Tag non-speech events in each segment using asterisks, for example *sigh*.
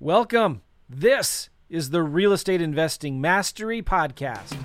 Welcome. This is the Real Estate Investing Mastery Podcast.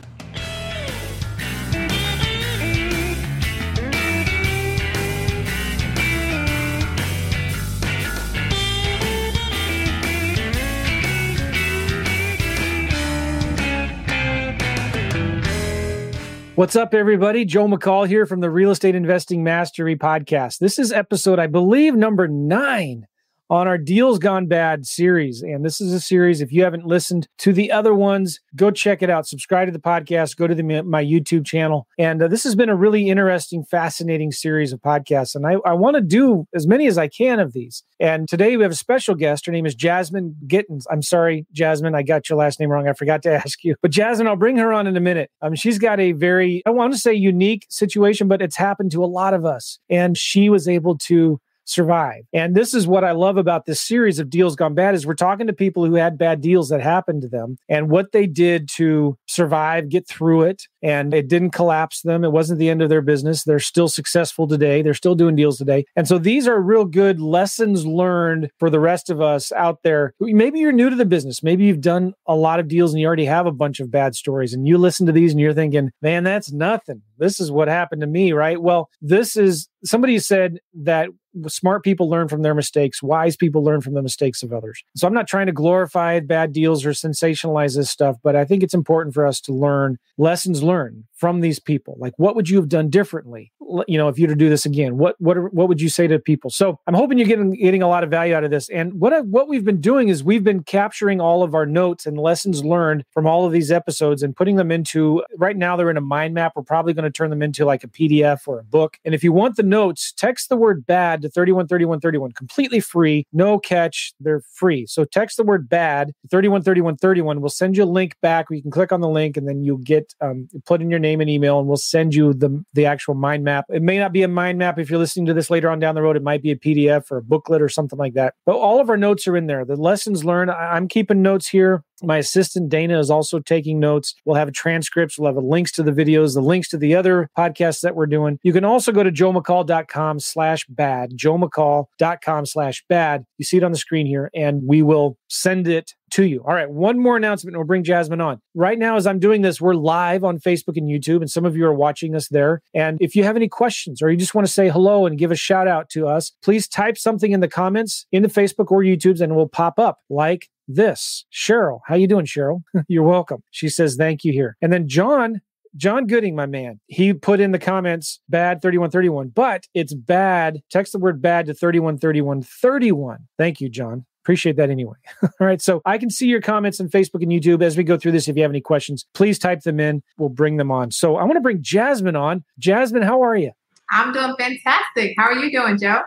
What's up, everybody? Joe McCall here from the Real Estate Investing Mastery Podcast. This is episode, I believe, number nine on our Deals Gone Bad series. And this is a series, if you haven't listened to the other ones, go check it out. Subscribe to the podcast, go to the, my YouTube channel. And uh, this has been a really interesting, fascinating series of podcasts. And I, I want to do as many as I can of these. And today we have a special guest. Her name is Jasmine Gittens. I'm sorry, Jasmine, I got your last name wrong. I forgot to *laughs* ask you. But Jasmine, I'll bring her on in a minute. Um, she's got a very, I want to say unique situation, but it's happened to a lot of us. And she was able to survive. And this is what I love about this series of deals gone bad is we're talking to people who had bad deals that happened to them and what they did to survive, get through it, and it didn't collapse them. It wasn't the end of their business. They're still successful today. They're still doing deals today. And so these are real good lessons learned for the rest of us out there. Maybe you're new to the business. Maybe you've done a lot of deals and you already have a bunch of bad stories and you listen to these and you're thinking, "Man, that's nothing. This is what happened to me, right?" Well, this is somebody said that smart people learn from their mistakes wise people learn from the mistakes of others. So i'm not trying to glorify bad deals or sensationalize this stuff but i think it's important for us to learn lessons learned from these people? Like what would you have done differently you know if you were to do this again? What what what would you say to people? So i'm hoping you're getting getting a lot of value out of this. And what I, what we've been doing is we've been capturing all of our notes and lessons learned from all of these episodes and putting them into right now they're in a mind map. We're probably going to turn them into like a pdf or a book. And if you want the notes text the word bad to 313131 completely free no catch they're free. So text the word bad to 313131 we'll send you a link back you can click on the link and then you'll get um, put in your name and email and we'll send you the the actual mind map. It may not be a mind map if you're listening to this later on down the road. It might be a pdf or a booklet or something like that. But all of our notes are in there. The lessons learned i'm keeping notes here my assistant Dana is also taking notes. We'll have transcripts. We'll have links to the videos, the links to the other podcasts that we're doing. You can also go to joemccall.com slash bad, joemccall.com slash bad. You see it on the screen here, and we will send it to you. All right, one more announcement and we'll bring Jasmine on. Right now, as I'm doing this, we're live on Facebook and YouTube, and some of you are watching us there. And if you have any questions or you just want to say hello and give a shout out to us, please type something in the comments in the Facebook or YouTubes and it will pop up like this. Cheryl, how you doing, Cheryl? *laughs* You're welcome. She says thank you here. And then John John Gooding, my man, he put in the comments bad 3131, but it's bad. Text the word bad to 313131. Thank you, John. Appreciate that anyway. *laughs* All right. So I can see your comments on Facebook and YouTube as we go through this. If you have any questions, please type them in. We'll bring them on. So I want to bring Jasmine on. Jasmine, how are you? I'm doing fantastic. How are you doing, Joe?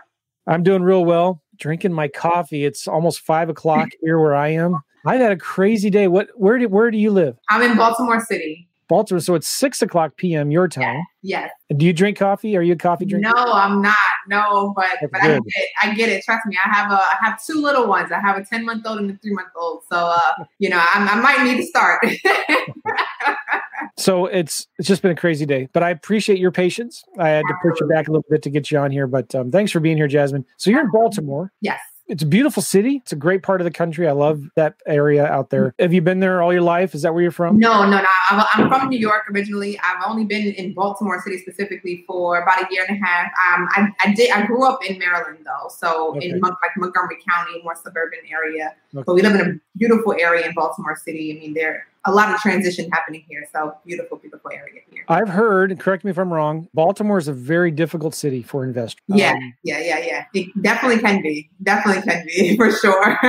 I'm doing real well. Drinking my coffee. It's almost five o'clock *laughs* here where I am. I've had a crazy day. What? Where do Where do you live? I'm in Baltimore City. Baltimore. So it's six o'clock p.m. your time. Yes. Do you drink coffee? Are you a coffee drinker? No, I'm not. No, but That's but I get it. I get it. Trust me. I have a I have two little ones. I have a ten month old and a three month old. So uh, you know, I, I might need to start. *laughs* so it's it's just been a crazy day, but I appreciate your patience. I had to push you back a little bit to get you on here, but um, thanks for being here, Jasmine. So you're in Baltimore. Yes it's a beautiful city. It's a great part of the country. I love that area out there. Have you been there all your life? Is that where you're from? No, no, no. I'm from New York originally. I've only been in Baltimore City specifically for about a year and a half. Um, I, I did. I grew up in Maryland though, so okay. in like Montgomery County, more suburban area. Okay. But we live in a beautiful area in Baltimore City. I mean, there a lot of transition happening here. So beautiful, beautiful area here. I've heard, correct me if I'm wrong, Baltimore is a very difficult city for investors. Yeah, um, yeah, yeah, yeah. It definitely can be. Definitely can be *laughs* for sure.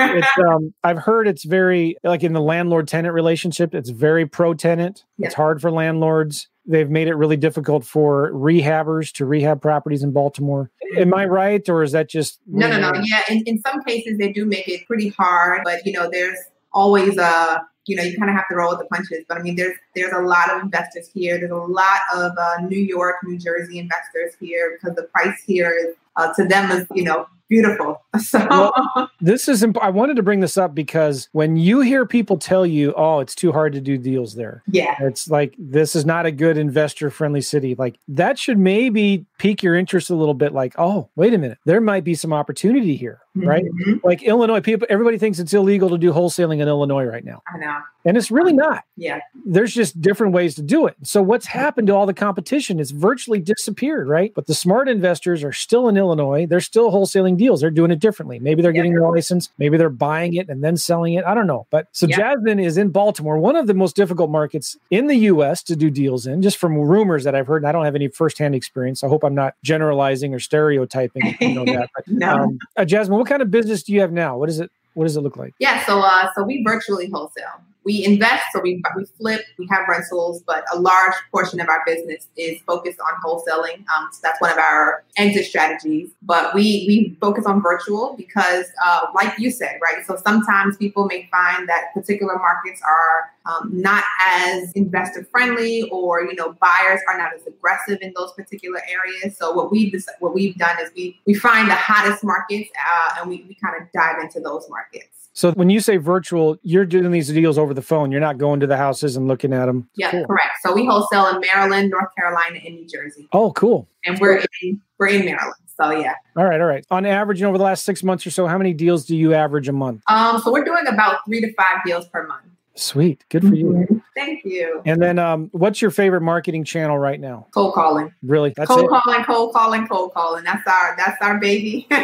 um, I've heard it's very like in the landlord tenant relationship, it's very pro tenant. It's hard for landlords. They've made it really difficult for rehabbers to rehab properties in Baltimore. Am I right, or is that just no, no, no? Yeah, in, in some cases they do make it pretty hard, but you know, there's always a you know, you kind of have to roll with the punches. But I mean, there's there's a lot of investors here. There's a lot of uh, New York, New Jersey investors here because the price here is uh, to them is you know beautiful. *laughs* So well, this is imp- I wanted to bring this up because when you hear people tell you, "Oh, it's too hard to do deals there," yeah, it's like this is not a good investor friendly city. Like that should maybe pique your interest a little bit. Like, oh, wait a minute, there might be some opportunity here. right? Mhm. Like Illinois, people, everybody thinks it's illegal to do wholesaling in Illinois right now, I know. and it's really not. Yeah. There's just different ways to do it. So what's happened to all the competition? It's virtually disappeared, right? But the smart investors are still in Illinois. Illinois, they're still wholesaling deals. They're doing it differently. Maybe they're Yeah. getting their license. Maybe they're buying it and then selling it. I don't know. But so Yeah. Jasmine is in Baltimore, one of the most difficult markets in the U.S. to do deals in, just from rumors that I've heard. And I don't have any firsthand experience. I hope I'm not generalizing or stereotyping. You know that. *laughs* But, No. um, uh, Jasmine, what kind of business do you have now? What is it? What does it look like? Yeah, so uh, so we virtually wholesale. We invest, so we we flip, we have rentals, but a large portion of our business is focused on wholesaling. Um, so that's one of our exit strategies. But we we focus on virtual because, uh, like you said, right. So sometimes people may find that particular markets are um, not as investor friendly, or you know, buyers are not as aggressive in those particular areas. So what we what we've done is we we find the hottest markets, uh, and we, we kind of dive into those markets. So when you say virtual, you're doing these deals over the phone. You're not going to the houses and looking at them. Yeah, Cool. correct. So we wholesale in Maryland, North Carolina, and New Jersey, Oh, cool. and we're in we're in Maryland. So yeah, All right, all right. On average, over the last six months or so, how many deals do you average a month? um, so we're doing about three to five deals per month. Sweet, good for you. Thank you. And then, um, what's your favorite marketing channel right now? Cold calling, Really, that's cold it. calling, cold calling, cold calling. That's our that's our baby. *laughs*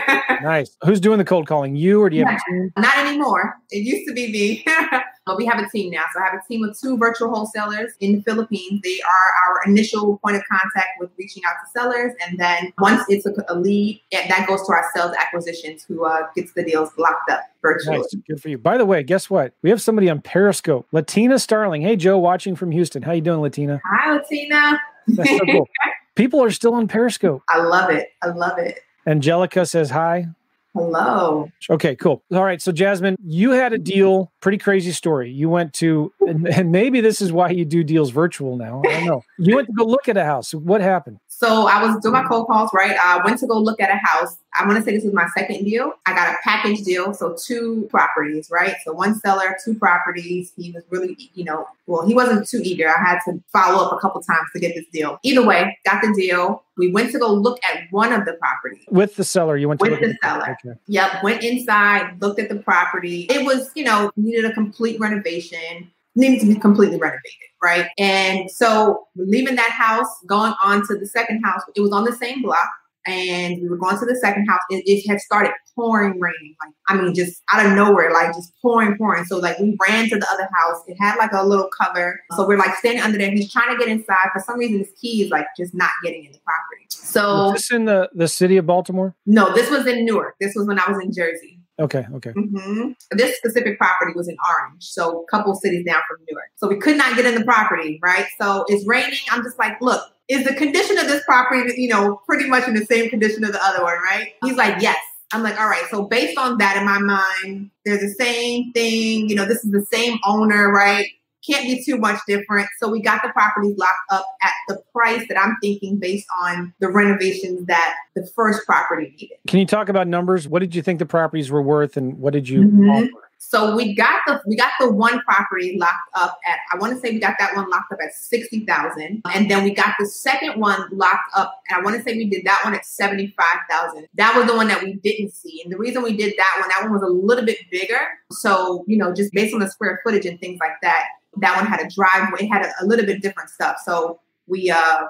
Nice. Who's doing the cold calling? You or do you have? Not anymore. It used to be me. *laughs* but we have a team now. So I have a team of two virtual wholesalers in the Philippines. They are our initial point of contact with reaching out to sellers. And then once it's a, a lead, that goes to our sales acquisitions who uh, gets the deals locked up virtually. Nice, good for you. By the way, guess what? We have somebody on Periscope, Latina Starling. Hey, Joe, watching from Houston. How you doing, Latina? Hi, Latina. That's so cool. *laughs* People are still on Periscope. I love it. I love it. Angelica says hi. Hello. Okay, cool. All right. So, Jasmine, you had a deal, pretty crazy story. You went to, and, and maybe this is why you do deals virtual now. I don't know. You went to go look at a house. What happened? So I was doing my cold calls, right? I went to go look at a house. I want to say this was my second deal. I got a package deal, so two properties, right? So one seller, two properties. He was really, you know, well, he wasn't too eager. I had to follow up a couple times to get this deal. Either way, got the deal. We went to go look at one of the properties. With the seller, you went to With look the at seller. Okay. Yep, went inside, looked at the property. It was, you know, needed a complete renovation, needed to be completely renovated, right? And so leaving that house, going on to the second house, it was on the same block. And we were going to the second house. It, it had started pouring rain. Like, I mean, just out of nowhere, like just pouring, pouring. So like we ran to the other house. It had like a little cover. So we're like standing under there. He's trying to get inside. For some reason, his key is like just not getting in the property. So Was this in the, the city of Baltimore? no, this was in Newark. This was when I was in Jersey. Okay, okay. hmm This specific property was in Orange, so a couple cities down from Newark. So we could not get in the property, right? So it's raining. I'm just like, look, is the condition of this property, you know, pretty much in the same condition as the other one, right? He's like, yes. I'm like, all right. So based on that, in my mind, they're the same thing. You know, this is the same owner, right? Can't be too much different. So we got the properties locked up at the price that I'm thinking based on the renovations that the first property needed. Can you talk about numbers? What did you think the properties were worth and what did you Mhm. offer? So we got the we got the one property locked up at I want to say we got that one locked up at sixty thousand, and then we got the second one locked up, and I want to say we did that one at seventy five thousand. That was the one that we didn't see, and the reason we did that one, that one was a little bit bigger. So you know, just based on the square footage and things like that, that one had a driveway, it had a, a little bit different stuff. So we uh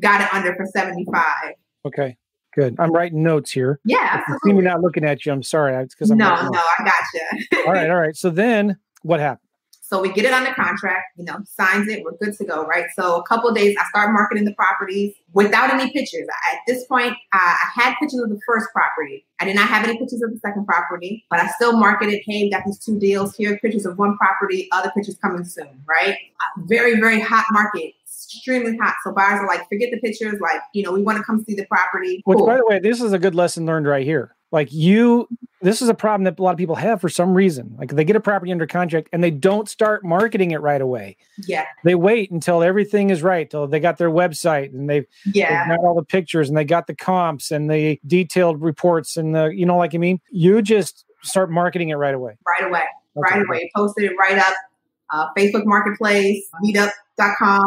got it under for seventy five. Okay, good. I'm writing notes here. Yeah, If you see me not looking at you, I'm sorry. It's because I'm no, no. I gotcha. All right, all right. So then what happened? So we get it under contract, you know, signs it, we're good to go, right? So a couple days, I start marketing the properties without any pictures. At this point, I, had pictures of the first property. I did not have any pictures of the second property, but I still marketed, hey, got these two deals. Here pictures of one property, other pictures coming soon, right? Uh, very, very hot market, extremely hot. So buyers are like, forget the pictures, like, you know, we want to come see the property. Which, by the way, this is a good lesson learned right here. Like you, this is a problem that a lot of people have for some reason. Like they get a property under contract and they don't start marketing it right away. yeah, They wait until everything is right, till they got their website and they've, yeah. they've got all the pictures and they got the comps and the detailed reports and the, you know, like I mean, you just start marketing it right away. right away, Okay. right away. Posted it right up, uh, Facebook Marketplace,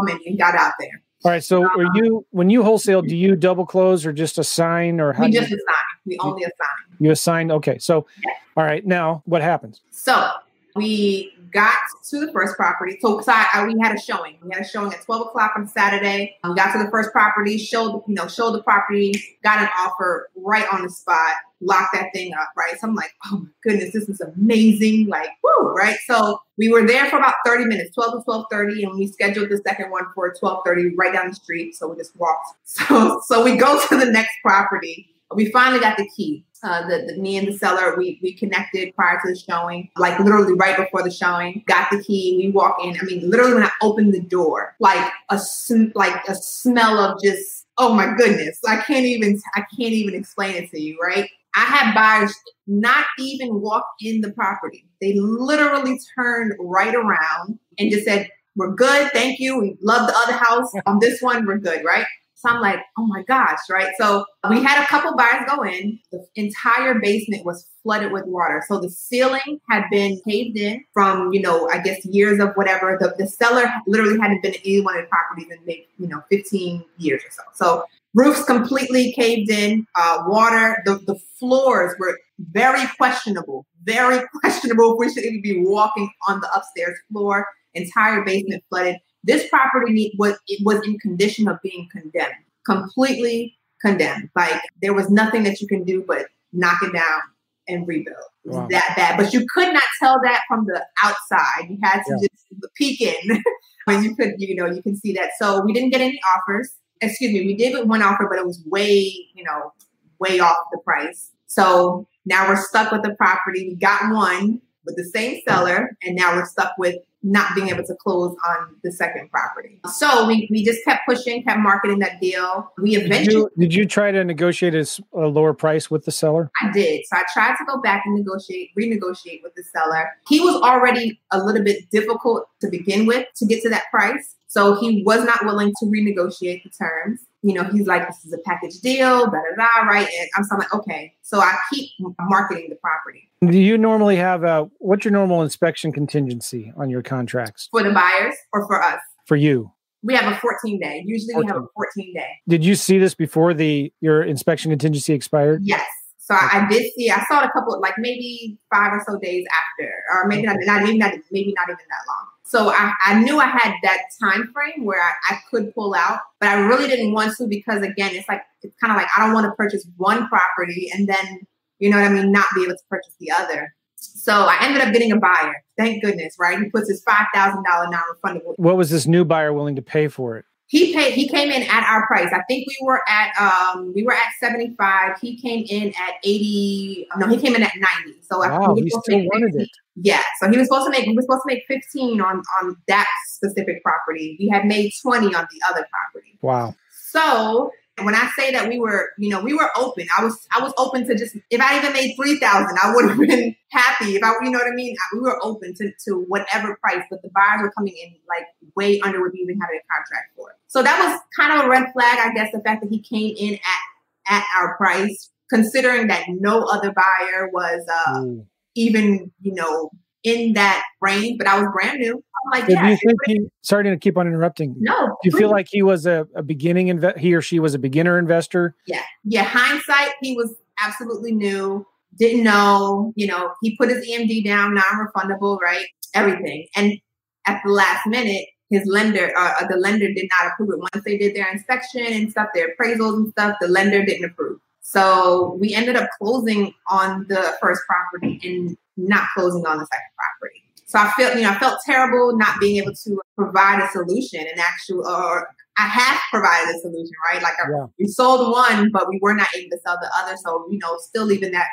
and, and got out there. All right. So, are you when you wholesale? Do you double close or just assign, or how we just you, assign? We only assign. You assign. Okay. So, yeah. all right. Now, what happens? So we got to the first property. So, so I, we had a showing. We had a showing at 12 o'clock on Saturday. We got to the first property, showed, you know, showed the property, got an offer right on the spot, locked that thing up, right? So I'm like, oh my goodness, this is amazing. Like, woo, right? So we were there for about 30 minutes, 12 to 12.30, and we scheduled the second one for 12.30 right down the street. So we just walked. *laughs* So, so we go to the next property. We finally got the key uh, the, the, me and the seller we we connected prior to the showing, like literally right before the showing. Got the key. We walk in. I mean, literally when I opened the door, like a like a smell of just oh my goodness. I can't even I can't even explain it to you. Right. I had buyers not even walk in the property. They literally turned right around and just said, "We're good, thank you. We love the other house. On this one, we're good." Right. So I'm like, oh my gosh, right? So we had a couple buyers go in. The entire basement was flooded with water. So the ceiling had been caved in from, you know, I guess years of whatever. The, the seller literally hadn't been in any one of the properties in maybe, you know, 15 years or so. So roofs completely caved in, uh, water, the, the floors were very questionable, very *laughs* questionable. We should even be walking on the upstairs floor. Entire basement flooded. This property was it was in condition of being condemned, completely condemned. Like there was nothing that you can do but knock it down and rebuild. Wow. That bad, but you could not tell that from the outside. You had to yeah. just peek in, *laughs* and you could, you know, you can see that. So we didn't get any offers. Excuse me, we did get one offer, but it was way, you know, way off the price. So now we're stuck with the property. We got one with the same seller, and now we're stuck with not being able to close on the second property. So we, we just kept pushing, kept marketing that deal. We eventually did you, did you try to negotiate a, a, lower price with the seller? I did. So I tried to go back and negotiate, renegotiate with the seller. He was already a little bit difficult to begin with to get to that price. So he was not willing to renegotiate the terms you know, he's like, this is a package deal, da da da, right? And I'm so like, okay. So I keep marketing the property. Do you normally have a what's your normal inspection contingency on your contracts for the buyers or for us? For you, we have a 14 day. Usually 14. we have a 14 day. Did you see this before the your inspection contingency expired? Yes. So I, I, did see. I saw it a couple, like maybe five or so days after, or maybe not, not even not, maybe not even that long. So I, I knew I had that time frame where I, I could pull out, but I really didn't want to because again, it's like it's kind of like I don't want to purchase one property and then you know what I mean, not be able to purchase the other. So I ended up getting a buyer. Thank goodness, right? He puts his five thousand dollar non-refundable. What was this new buyer willing to pay for it? He paid. He came in at our price. I think we were at um we were at seventy five. He came in at eighty. No, he came in at ninety. So wow, he still wanted it. Yeah. So he was supposed to make he was supposed to make 15 on on that specific property. We had made 20 on the other property. Wow. So when I say that we were, you know, we were open. I was I was open to just if I even made three thousand, I would have been happy. If I you know what I mean? We were open to, to whatever price, but the buyers were coming in like way under what we even had a contract for. So that was kind of a red flag, I guess, the fact that he came in at at our price, considering that no other buyer was uh, mm even, you know, in that range, but I was brand new. I'm like, yeah. Do you think he, sorry to keep on interrupting. No. Do you please. feel like he was a, a beginning, inve- he or she was a beginner investor? Yeah. Yeah. Hindsight, he was absolutely new, didn't know, you know, he put his EMD down, non refundable, right? Everything. And at the last minute, his lender, uh, uh, the lender did not approve it. Once they did their inspection and stuff, their appraisals and stuff, the lender didn't approve. So we ended up closing on the first property and not closing on the second property. So I felt, you know, I felt terrible not being able to provide a solution and actual, or I have provided a solution, right? Like yeah. we sold one, but we were not able to sell the other. So, you know, still leaving that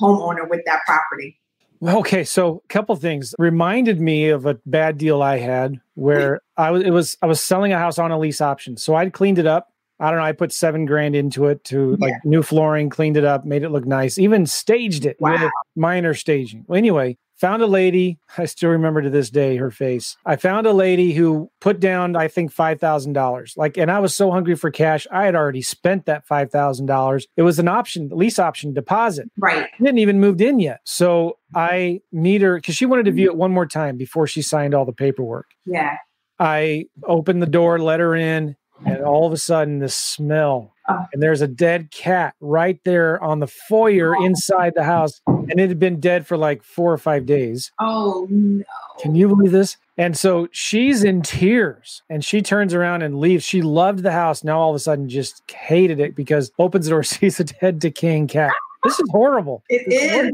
homeowner with that property. Okay, so a couple things reminded me of a bad deal I had where I was it was I was selling a house on a lease option. So I'd cleaned it up I don't know. I put seven grand into it to like yeah. new flooring, cleaned it up, made it look nice, even staged it wow. minor staging. Well, anyway, found a lady. I still remember to this day her face. I found a lady who put down, I think, five thousand dollars. Like, and I was so hungry for cash, I had already spent that five thousand dollars. It was an option, lease option deposit. Right. Didn't even moved in yet. So mm-hmm. I meet her because she wanted to mm-hmm. view it one more time before she signed all the paperwork. Yeah. I opened the door, let her in and all of a sudden the smell Oh. and there's a dead cat right there on the foyer inside the house and it had been dead for like four or five days Oh no. can you believe this and so she's in tears and she turns around and leaves she loved the house now all of a sudden just hated it because opens the door *laughs* sees a dead decaying cat this is horrible It is.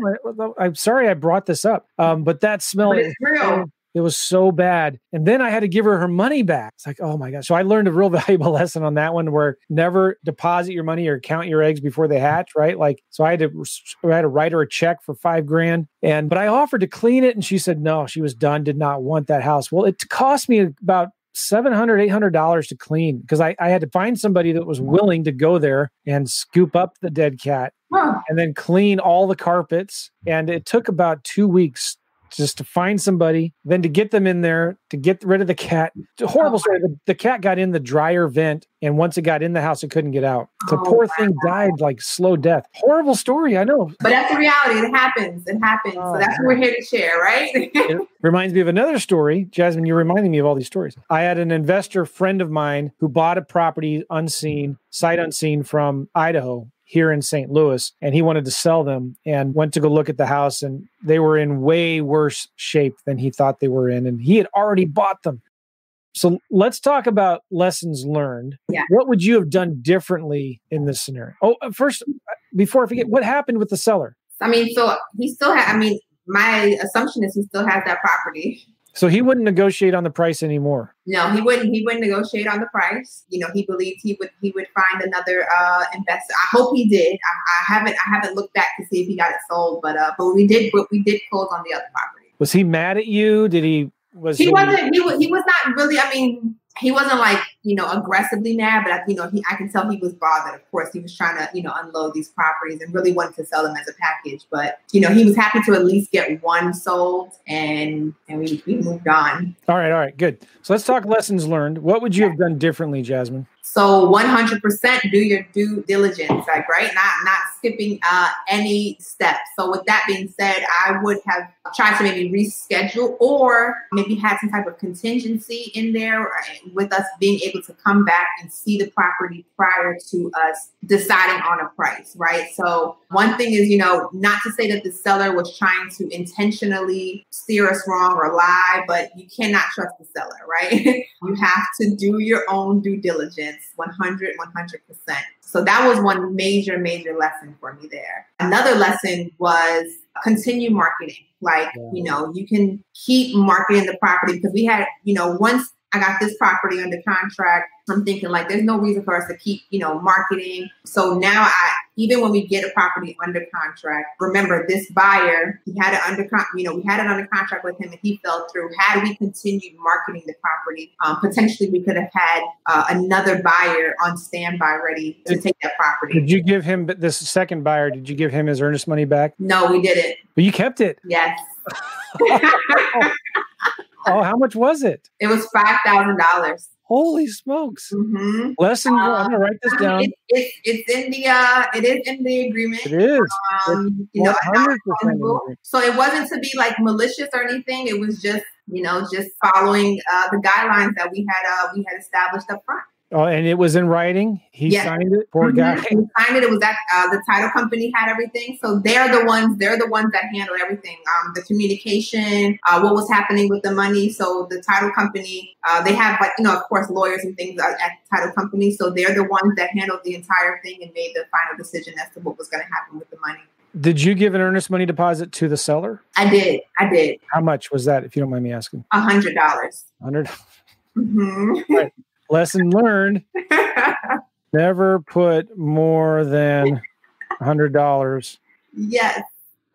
i'm sorry i brought this up um, but that smell But it's real. It was so bad. And then I had to give her her money back. It's like, oh my gosh. So I learned a real *laughs* valuable lesson on that one where never deposit your money or count your eggs before they hatch, right? Like, so I had to, I had to write her a check for five grand. And, but I offered to clean it and she said, no, she was done, did not want that house. Well, it cost me about 700 800 to clean because I, I had to find somebody that was willing to go there and scoop up the dead cat and then clean all the carpets. And it took about two weeks just to find somebody, then to get them in there to get rid of the cat. Horrible oh. story. The, the cat got in the dryer vent, and once it got in the house, it couldn't get out. The Oh, poor thing died like slow death. Horrible story, I know. But that's the reality. It happens. It happens. Oh, so that's what we're here to share, right? *laughs* It reminds me of another story. Jasmine, you're reminding me of all these stories. I had an investor friend of mine who bought a property unseen, sight unseen from Idaho here in St. Louis, and he wanted to sell them and went to go look at the house, and they were in way worse shape than he thought they were in. And he had already bought them. So let's talk about lessons learned. Yeah. What would you have done differently in this scenario? Oh, uh, first, before I forget, what happened with the seller? I mean, so he still had I mean, my assumption is he still has that property. So he wouldn't negotiate on the price anymore. No, he wouldn't. He wouldn't negotiate on the price. You know, he believed he would. He would find another uh, investor. I hope he did. I, I haven't. I haven't looked back to see if he got it sold, but uh, but we did. But we did close on the other property. Was he mad at you? Did he was He wasn't. He was. He was not really. I mean, he wasn't like you know aggressively mad, but I, you know, he. I can tell he was bothered. Of course, he was trying to you know unload these properties and really wanted to sell them as a package. But you know, he was happy to at least get one sold, and and we we moved on. All right, all right, good. So let's talk lessons learned. What would you have done differently, Jasmine? So 100% do your due diligence, like right, not not skipping uh, any steps. So with that being said, I would have tried to maybe reschedule or maybe had some type of contingency in there uh, with us being able to come back and see the property prior to us deciding on a price, right? So one thing is, you know, not to say that the seller was trying to intentionally steer us wrong or lie, but you cannot trust the seller, right? *laughs* you have to do your own due diligence 100 100% so that was one major major lesson for me there another lesson was continue marketing like you know you can keep marketing the property because we had you know once i got this property under contract i'm thinking like there's no reason for us to keep you know marketing so now i even when we get a property under contract remember this buyer he had it under con- you know we had it under contract with him and he fell through had we continued marketing the property um, potentially we could have had uh, another buyer on standby ready to take that property Did you give him this second buyer? Did you give him his earnest money back? no we didn't But you kept it. yes *laughs* *laughs* Oh, how much was it? it was five thousand dollars Holy smokes! mm-hmm. Lesson. I'm gonna write this down. It, it, it's in the uh, it is in the agreement. It is Um, you know, so it wasn't to be like malicious or anything. It was just you know just following uh, the guidelines that we had uh, we had established up front. Oh, and it was in writing. He Yes. signed it. Poor Mhm. guy. He signed it. It was that uh, the title company had everything. So they're the ones. They're the ones that handle everything. Um, the communication, uh, what was happening with the money. So the title company, uh, they have like you know, of course, lawyers and things at at the title company. So they're the ones that handled the entire thing and made the final decision as to what was going to happen with the money. Did you give an earnest money deposit to the seller? I did. I did. How much was that, if you don't mind me asking? A hundred dollars. Hundred. hmm *laughs* Lesson learned: *laughs* never put more than hundred dollars yes.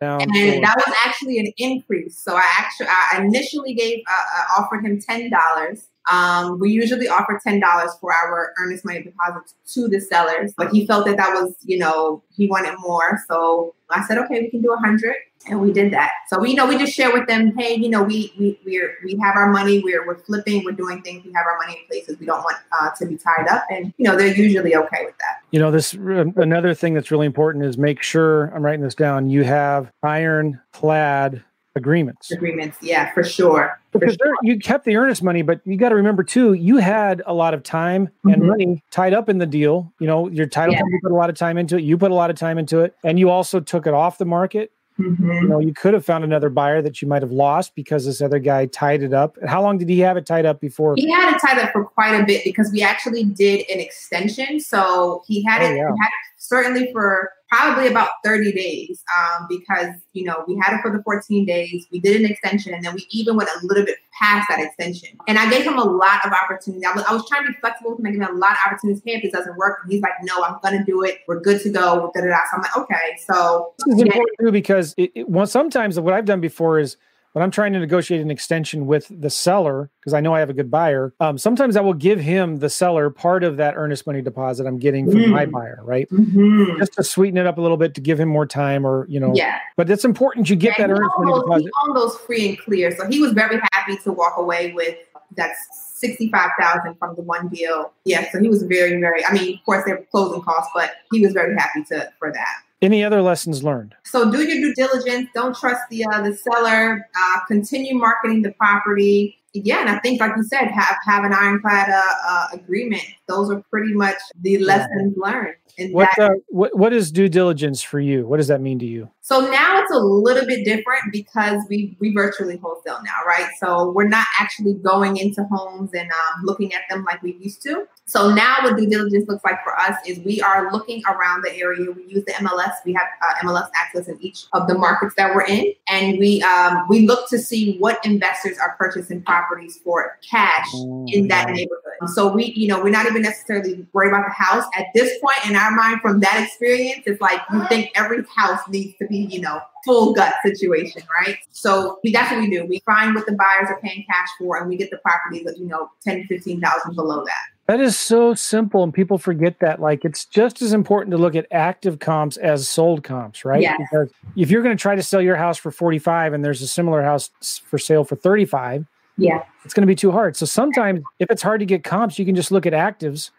and that was actually an increase. So I actually I initially gave uh, uh, offered him ten dollars. Um, we usually offer ten dollars for our earnest money deposits to the sellers, but he felt that that was you know he wanted more. So I said, okay, we can do a hundred, and we did that. So we you know we just share with them, hey, you know we we we're, we have our money, we're we're flipping, we're doing things, we have our money in places we don't want uh, to be tied up, and you know they're usually okay with that. You know, this another thing that's really important is make sure I'm writing this down. You have ironclad agreements. Agreements, yeah, for sure. Because sure. you kept the earnest money, but you got to remember too, you had a lot of time and mm-hmm. money tied up in the deal. You know, your title yeah. company put a lot of time into it. You put a lot of time into it, and you also took it off the market. Mm-hmm. You know, you could have found another buyer that you might have lost because this other guy tied it up. How long did he have it tied up before? He had it tied up for quite a bit because we actually did an extension. So he had, oh, it, yeah. he had it certainly for probably about 30 days um, because you know we had it for the 14 days we did an extension and then we even went a little bit past that extension. And i gave him a lot of opportunity. I was, I was trying to be flexible with him a lot of opportunities. Hey if this doesn't work and he's like no i'm gonna do it. We're good to go. Da, da, da. so i'm like okay. So this is important too because it, it, well, sometimes what i've done before is when I'm trying to negotiate an extension with the seller, because I know I have a good buyer, um, sometimes I will give him, the seller, part of that earnest money deposit I'm getting from mm. my buyer, right? Mm-hmm. Just to sweeten it up a little bit to give him more time or, you know. Yeah. But it's important you get yeah, that earnest money those, deposit. He those free and clear. So he was very happy to walk away with that 65000 from the one deal. Yeah. So he was very, very, I mean, of course, there were closing costs, but he was very happy to for that. Any other lessons learned? So do your due diligence. Don't trust the uh, the seller. Uh, continue marketing the property. Yeah, and I think, like you said, have have an ironclad uh, uh agreement. Those are pretty much the lessons learned. what, that, uh, what what is due diligence for you? What does that mean to you? So now it's a little bit different because we we virtually wholesale now, right? So we're not actually going into homes and um, looking at them like we used to. So now what due diligence looks like for us is we are looking around the area. We use the MLS. We have uh, MLS access in each of the markets that we're in, and we um, we look to see what investors are purchasing properties for cash oh, in that neighborhood. So we, you know, we're not even necessarily worried about the house at this point in our mind. From that experience, it's like you think every house needs to be, you know, full gut situation, right? So we that's what we do. We find what the buyers are paying cash for, and we get the properties that you know ten, fifteen thousand below that. That is so simple, and people forget that. Like, it's just as important to look at active comps as sold comps, right? Yes. Because if you're going to try to sell your house for 45 and there's a similar house for sale for 35, yeah, it's going to be too hard. So sometimes, if it's hard to get comps, you can just look at actives.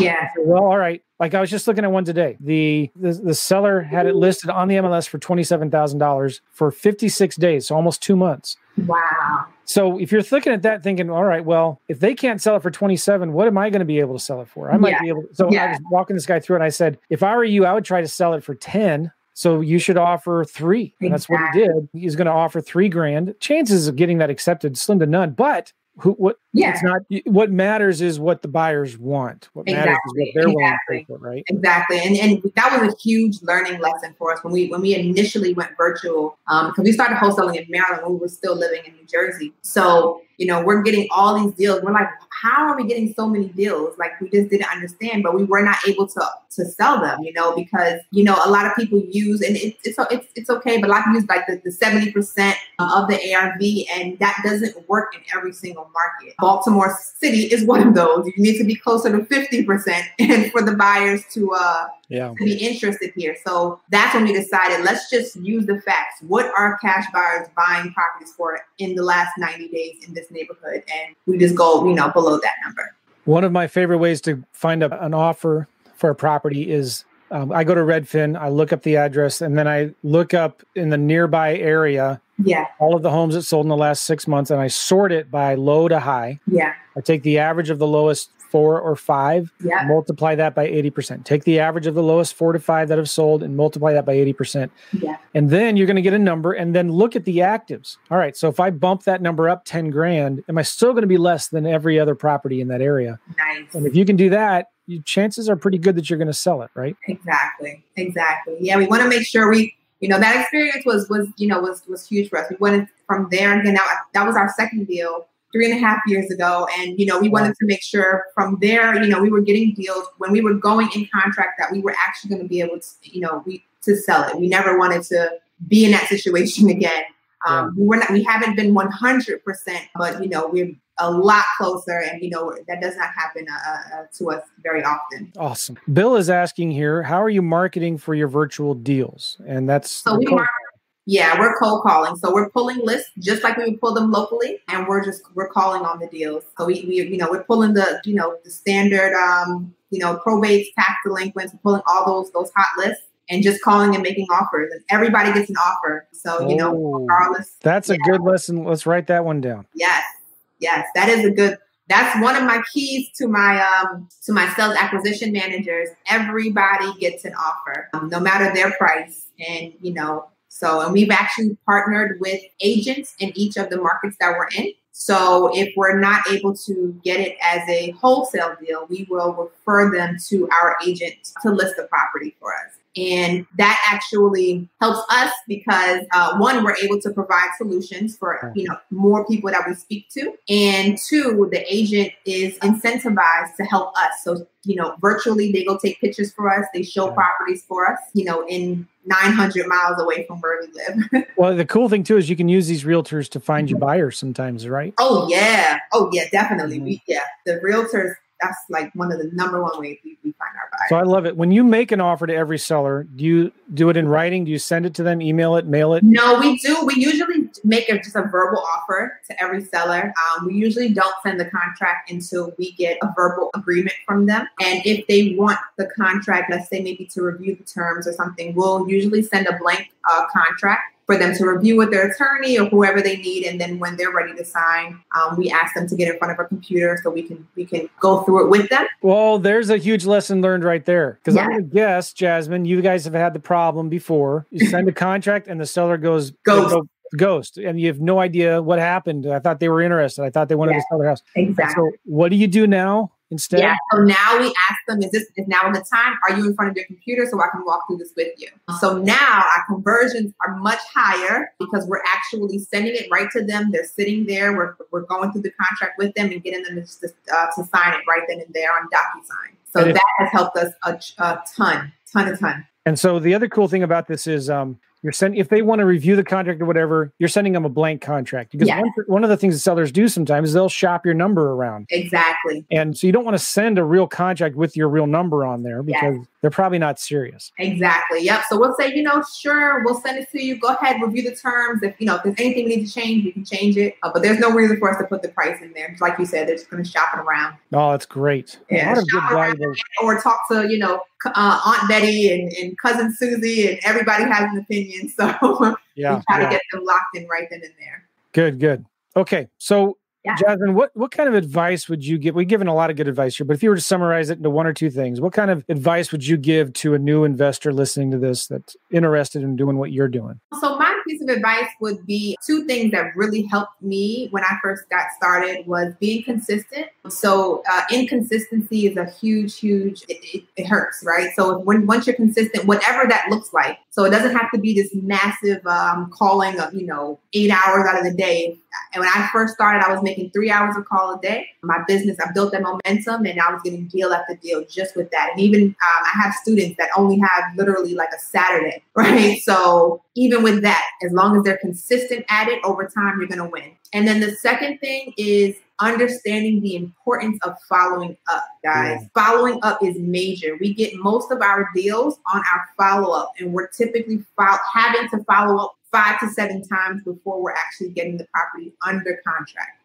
Yeah. Well, all right. Like I was just looking at one today. The the, the seller had it listed on the MLS for twenty seven thousand dollars for fifty six days, so almost two months. Wow. So if you're looking at that, thinking, all right, well, if they can't sell it for 27, what am I going to be able to sell it for? I might yeah. be able. To, so yeah. I was walking this guy through and I said, if I were you, I would try to sell it for 10. So you should offer three. And that's what he did. He's going to offer three grand. Chances of getting that accepted slim to none. But who what yeah. it's not what matters is what the buyers want what exactly. matters is what they're exactly. willing to pay for right exactly and and that was a huge learning lesson for us when we when we initially went virtual um because we started wholesaling in maryland when we were still living in new jersey so you know, we're getting all these deals. We're like, how are we getting so many deals? Like we just didn't understand, but we were not able to to sell them, you know, because you know a lot of people use and it, it's it's it's okay, but a lot of people use like the seventy percent of the ARV, and that doesn't work in every single market. Baltimore City is one of those. You need to be closer to fifty percent, *laughs* and for the buyers to uh yeah. to be interested here. So that's when we decided let's just use the facts. What are cash buyers buying properties for in the last 90 days in this neighborhood? And we just go, you know, below that number. One of my favorite ways to find a, an offer for a property is um, I go to Redfin, I look up the address, and then I look up in the nearby area yeah. all of the homes that sold in the last six months, and I sort it by low to high. Yeah. I take the average of the lowest four or five, yeah. multiply that by 80%. Take the average of the lowest four to five that have sold and multiply that by 80%. Yeah. And then you're going to get a number and then look at the actives. All right. So if I bump that number up 10 grand, am I still going to be less than every other property in that area? Nice. And if you can do that, you, chances are pretty good that you're going to sell it, right? Exactly. Exactly. Yeah. We want to make sure we, you know, that experience was, was, you know, was, was huge for us. We went from there and then that, that was our second deal three and a half years ago. And, you know, we wanted to make sure from there, you know, we were getting deals when we were going in contract that we were actually going to be able to, you know, we to sell it. We never wanted to be in that situation *laughs* again. Um, yeah. We were not, we haven't been 100%, but, you know, we're a lot closer and, you know, that does not happen uh, uh, to us very often. Awesome. Bill is asking here, how are you marketing for your virtual deals? And that's so we market yeah, we're cold calling. So we're pulling lists just like we would pull them locally, and we're just we're calling on the deals. So we, we you know we're pulling the you know the standard um you know probates, tax delinquents, we're pulling all those those hot lists, and just calling and making offers. And everybody gets an offer. So, you know, Oh, regardless. That's a good lesson. Let's write that one down. Yes. Yes. That is a good that's one of my keys to my um to my sales acquisition managers. Everybody gets an offer, um, no matter their price. And you know, so and we've actually partnered with agents in each of the markets that we're in. So if we're not able to get it as a wholesale deal, we will refer them to our agent to list the property for us. And that actually helps us because uh, one, we're able to provide solutions for you know more people that we speak to, and two, the agent is incentivized to help us. So you know, virtually they go take pictures for us, they show Yeah. properties for us, you know, in 900 miles away from where we live. *laughs* Well, the cool thing too is you can use these realtors to find you buyers sometimes, right? Oh yeah. Oh yeah, definitely. Mhm. We yeah. The realtors, that's like one of the number one ways we, we find our buyers. So I love it. When you make an offer to every seller, do you do it in writing? Do you send it to them, email it, mail it? no, we do. We usually make a, just a verbal offer to every seller. Um, we usually don't send the contract until we get a verbal agreement from them. And if they want the contract, let's say maybe to review the terms or something, we'll usually send a blank uh, contract for them to review with their attorney or whoever they need. And then when they're ready to sign, um, we ask them to get in front of a computer so we can we can go through it with them. Well, there's a huge lesson learned right there. Because I'm Yeah. to guess, Jasmine, you guys have had the problem before. You send a *laughs* contract and the seller goes Ghost. go- ghost, and you have no idea what happened. I thought they were interested. I thought they wanted Yeah. to sell their house. Exactly. So, what do you do now instead? Yeah. So now we ask them, is this is now in the time? Are you in front of your computer so I can walk through this with you? So now our conversions are much higher because we're actually sending it right to them. They're sitting there. We're, we're going through the contract with them and getting them to, uh, to sign it right then and there on DocuSign. So if- that has helped us a, a ton, ton, a ton. And so the other cool thing about this is um, you're sending if they want to review the contract or whatever, you're sending them a blank contract because Yeah. one, one of the things that sellers do sometimes is they'll shop your number around, Exactly. and so you don't want to send a real contract with your real number on there because they're probably not serious. Exactly. Yep. So we'll say, you know, sure, we'll send it to you. Go ahead, review the terms. If you know, if there's anything we need to change, we can change it. Uh, but there's no reason for us to put the price in there. Like you said, they're just going to shop it around Oh, that's great. a Yeah, lot of good shop around. or talk to you know uh, Aunt Betty and, and cousin Susie, and everybody has an opinion. *laughs* So Yeah, we try yeah. to get them locked in right then and there. good, good. Okay, so Yeah. Jasmine, what what kind of advice would you give? We've given a lot of good advice here, but if you were to summarize it into one or two things, what kind of advice would you give to a new investor listening to this that's interested in doing what you're doing? So my piece of advice would be two things that really helped me when I first got started was being consistent. So uh, inconsistency is a huge, huge. It, it, it hurts, right? So when once you're consistent, whatever that looks like. So it doesn't have to be this massive um, calling of you know eight hours out of the day. And when I first started, I was making three hours of call a day. My business, I built that momentum, and I was getting deal after deal just with that. And even um, I have students that only have literally like a Saturday, *laughs* right? So even with that, as long as they're consistent at it over time, you're going to win. And then the second thing is understanding the importance of following up, guys. Following up is major. We get most of our deals on our follow up, and we're typically fo- having to follow up five to seven times before we're actually getting the property under contract.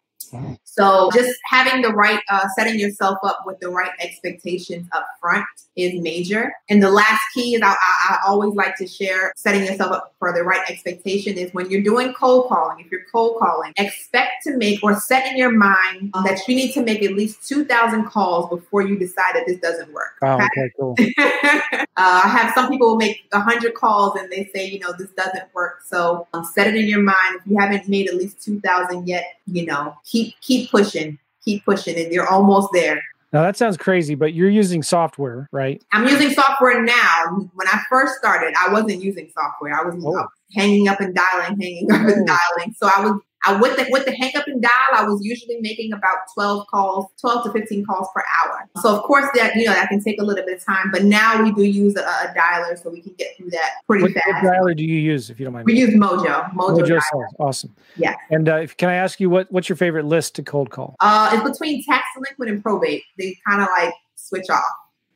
So just having the right, uh, setting yourself up with the right expectations up front is major. And the last key is I, I, I always like to share setting yourself up for the right expectation is when you're doing cold calling, if you're cold calling, expect to make or set in your mind that you need to make at least 2,000 calls before you decide that this doesn't work. Oh, okay? okay, cool. *laughs* uh, I have some people make 100 calls and they say, you know, this doesn't work. So um, set it in your mind. If you haven't made at least 2,000 yet, you know, keep keep pushing, keep pushing, and you're almost there. Now that sounds crazy, but you're using software, right? I'm using software now. When I first started, I wasn't using software. I was, Oh. I was hanging up and dialing, hanging up and oh. dialing. So I was I with the with the hang up and dial, I was usually making about 12 calls, 12 to 15 calls per hour. So of course that you know that can take a little bit of time, but now we do use a, a dialer so we can get through that pretty What, what fast. dialer do you use, if you don't mind? We use Mojo. Mojo. Mojo. Awesome. Yeah. And uh, if, can I ask you what what's your favorite list to cold call? Uh, it's between tax delinquent and probate. They kind of like switch off.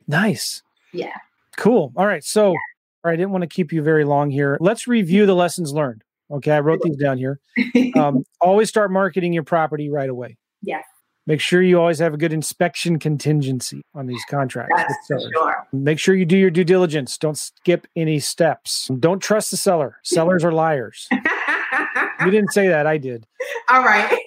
Nice. Yeah. Cool. All right. So, right, I didn't want to keep you very long here. Let's review the lessons learned. Okay, I wrote these down here. *laughs* Um, always start marketing your property right away. Yes. Make sure you always have a good inspection contingency on these contracts. For sure. Make sure you do your due diligence. Don't skip any steps. Don't trust the seller. *laughs* Sellers are liars. *laughs* you didn't say that. I did. All right.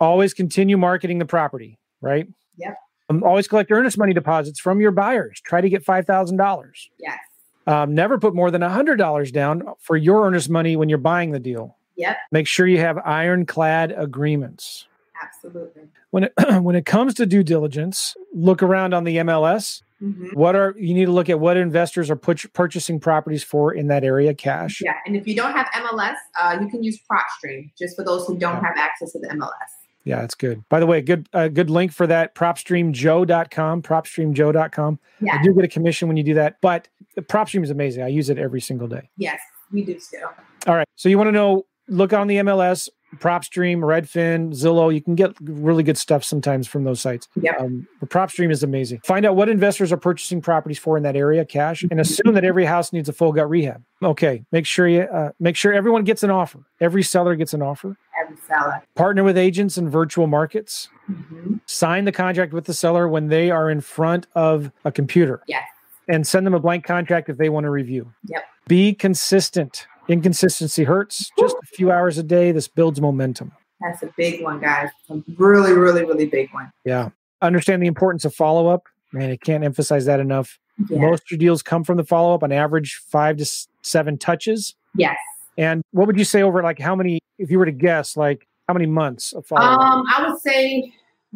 always continue marketing the property, right? Yep. Um, always collect earnest money deposits from your buyers. Try to get $5,000. Yes. Um, never put more than $100 down for your earnest money when you're buying the deal. Yep. Make sure you have ironclad agreements. Absolutely. When it *clears throat* when it comes to due diligence, look around on the MLS. hmm What are you need to look at what investors are put, purchasing properties for in that area cash. Yeah. And if you don't have MLS, uh, you can use PropStream just for those who don't have access to the MLS. Yeah, that's good. By the way, good uh, good link for that propstreamjoe.com, propstreamjoe.com. Yeah. I do get a commission when you do that, but the PropStream is amazing. I use it every single day. Yes, we do too. All right. So you want to know look on the MLS, PropStream, Redfin, Zillow. You can get really good stuff sometimes from those sites. Yep. Um, the PropStream is amazing. Find out what investors are purchasing properties for in that area, cash, and assume that every house needs a full gut rehab. Okay. Make sure you uh, make sure everyone gets an offer. Every seller gets an offer. Every seller. Partner with agents in virtual markets. hmm Sign the contract with the seller when they are in front of a computer. Yes. And send them a blank contract if they want to review. Yep. Be consistent. Inconsistency hurts. Just a few hours a day. This builds momentum. That's a big one, guys. A really, really, really big one. Yeah. Understand the importance of follow up. Man, I can't emphasize that enough. Yeah. Most of your deals come from the follow up on average five to seven touches. Yes. And what would you say over like how many, if you were to guess, like how many months of follow up? Um, I would say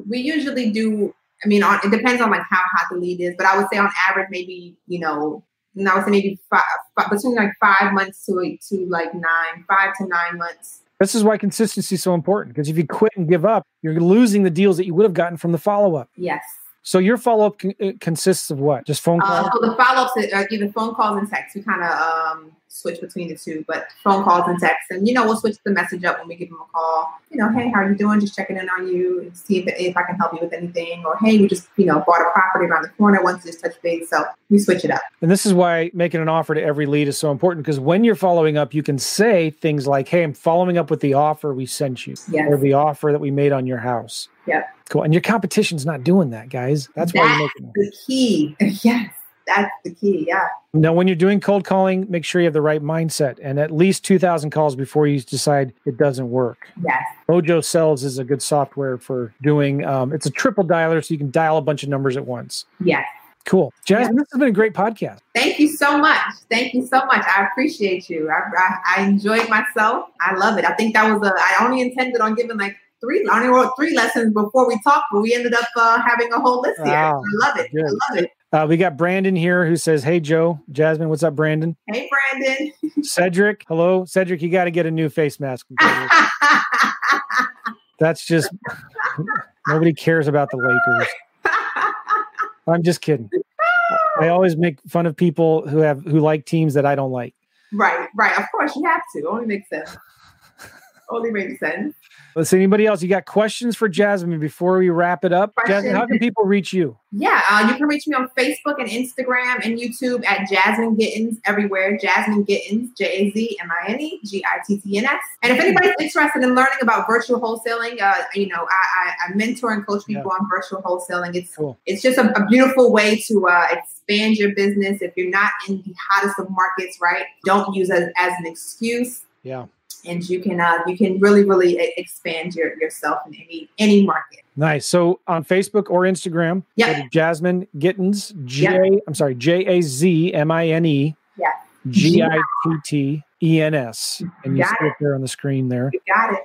we usually do. I mean, on, it depends on like how hot the lead is, but I would say on average, maybe you know, and I would say maybe five, five between like five months to to like nine, five to nine months. this is why consistency is so important because if you quit and give up, you're losing the deals that you would have gotten from the follow up. Yes. So your follow up con- uh, consists of what? Just phone calls? Uh, so the follow ups are either phone calls and texts. We kind of um, switch between the two, but phone calls and texts, and you know we'll switch the message up when we give them a call. You know, hey, how are you doing? Just checking in on you and see if, if I can help you with anything, or hey, we just you know bought a property around the corner. Want to just touch base, so we switch it up. And this is why making an offer to every lead is so important because when you're following up, you can say things like, Hey, I'm following up with the offer we sent you Yes. or the offer that we made on your house. Yep. Cool. And your competition's not doing that, guys. That's why you're That's making the key. *laughs* yes, that's the key. Yeah. Now, when you're doing cold calling, make sure you have the right mindset and at least 2,000 calls before you decide it doesn't work. Yes. Mojo Sells is a good software for doing, um, it's a triple dialer, so you can dial a bunch of numbers at once. Yes. Cool. Jazmine, this has been a great podcast. Thank you so much. Thank you so much. I appreciate you. I, I, I enjoyed myself. I love it. I think that was a, I only intended on giving like three, I only wrote three lessons before we talked, but we ended up uh, having a whole list here. Wow. I love it. Good. I love it. Uh, we got Brandon here who says, Hey, Joe. Jazmine, what's up, Brandon? Hey, Brandon. *laughs* Cedric, hello. Cedric, you got to get a new face mask. *laughs* That's just, *laughs* nobody cares about the Lakers. I'm just kidding. I always make fun of people who have who like teams that I don't like. right, right. Of course, you have to. Only makes sense. Only makes sense. Let's see. Anybody else? You got questions for Jazmine before we wrap it up? Jazmine, how can people reach you? Yeah, uh, you can reach me on Facebook and Instagram and YouTube at Jazmine Gittens everywhere. Jazmine Gittens, J A Z M I N E G I T T N S. And if anybody's interested in learning about virtual wholesaling, uh, you know, I, I, I mentor and coach people on virtual wholesaling. It's Cool. it's just a, a beautiful way to uh, expand your business. If you're not in the hottest of markets, right? Don't use it as an excuse. Yeah. And you can uh, you can really really expand your yourself in any any market. Nice. So on Facebook or Instagram, Yeah. Jazmine Gittens, J, Yeah. I'm sorry, J A Z M I N E Yeah. G I T T E N S. And you Got see it there on the screen there. You got it.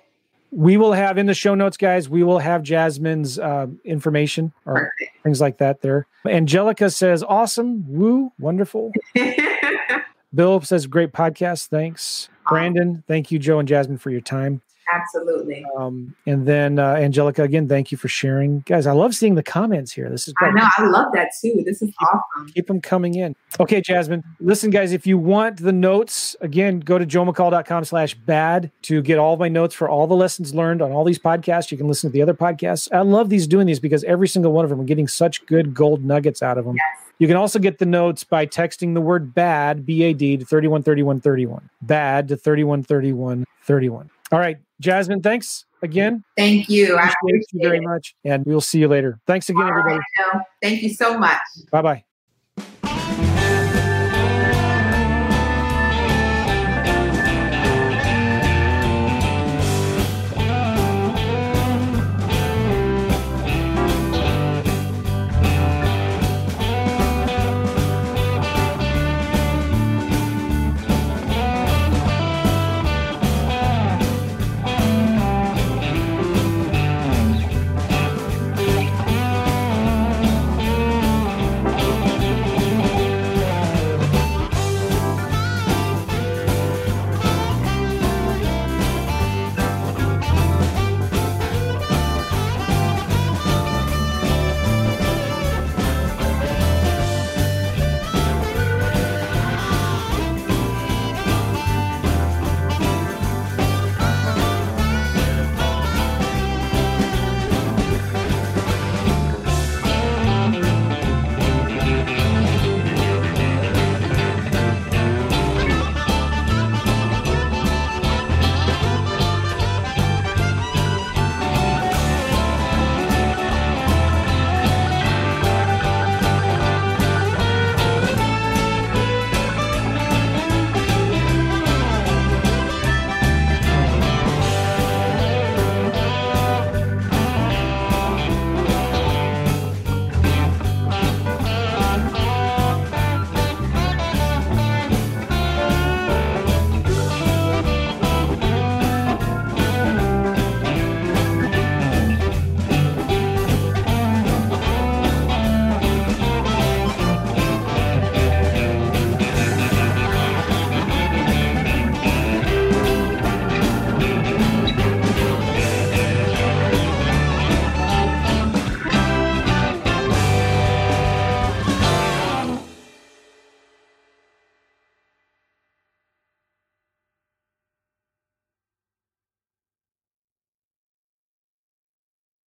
We will have in the show notes, guys, we will have Jazmine's uh, information or Perfect. things like that there. Angelica says, awesome. Woo. Wonderful. *laughs* Bill says, great podcast. Thanks. Brandon, thank you, Joe and Jazmine, for your time. Absolutely. Um, and then uh, Angelica, again, thank you for sharing. Guys, I love seeing the comments here. This is I great. know. I love that too. This is awesome. Keep them coming in. Okay, Jazmine. Listen, guys, if you want the notes, again, go to joemccall.com slash bad to get all my notes for all the lessons learned on all these podcasts. You can listen to the other podcasts. I love these doing these because every single one of them are getting such good gold nuggets out of them. Yes. You can also get the notes by texting the word bad, B A D, to 313131. Bad to 313131. All right, Jazmine, thanks. again. Thank you. Appreciate I appreciate you very it. much. And we'll see you later. Thanks again, All everybody. Right, Thank you so much. Bye bye.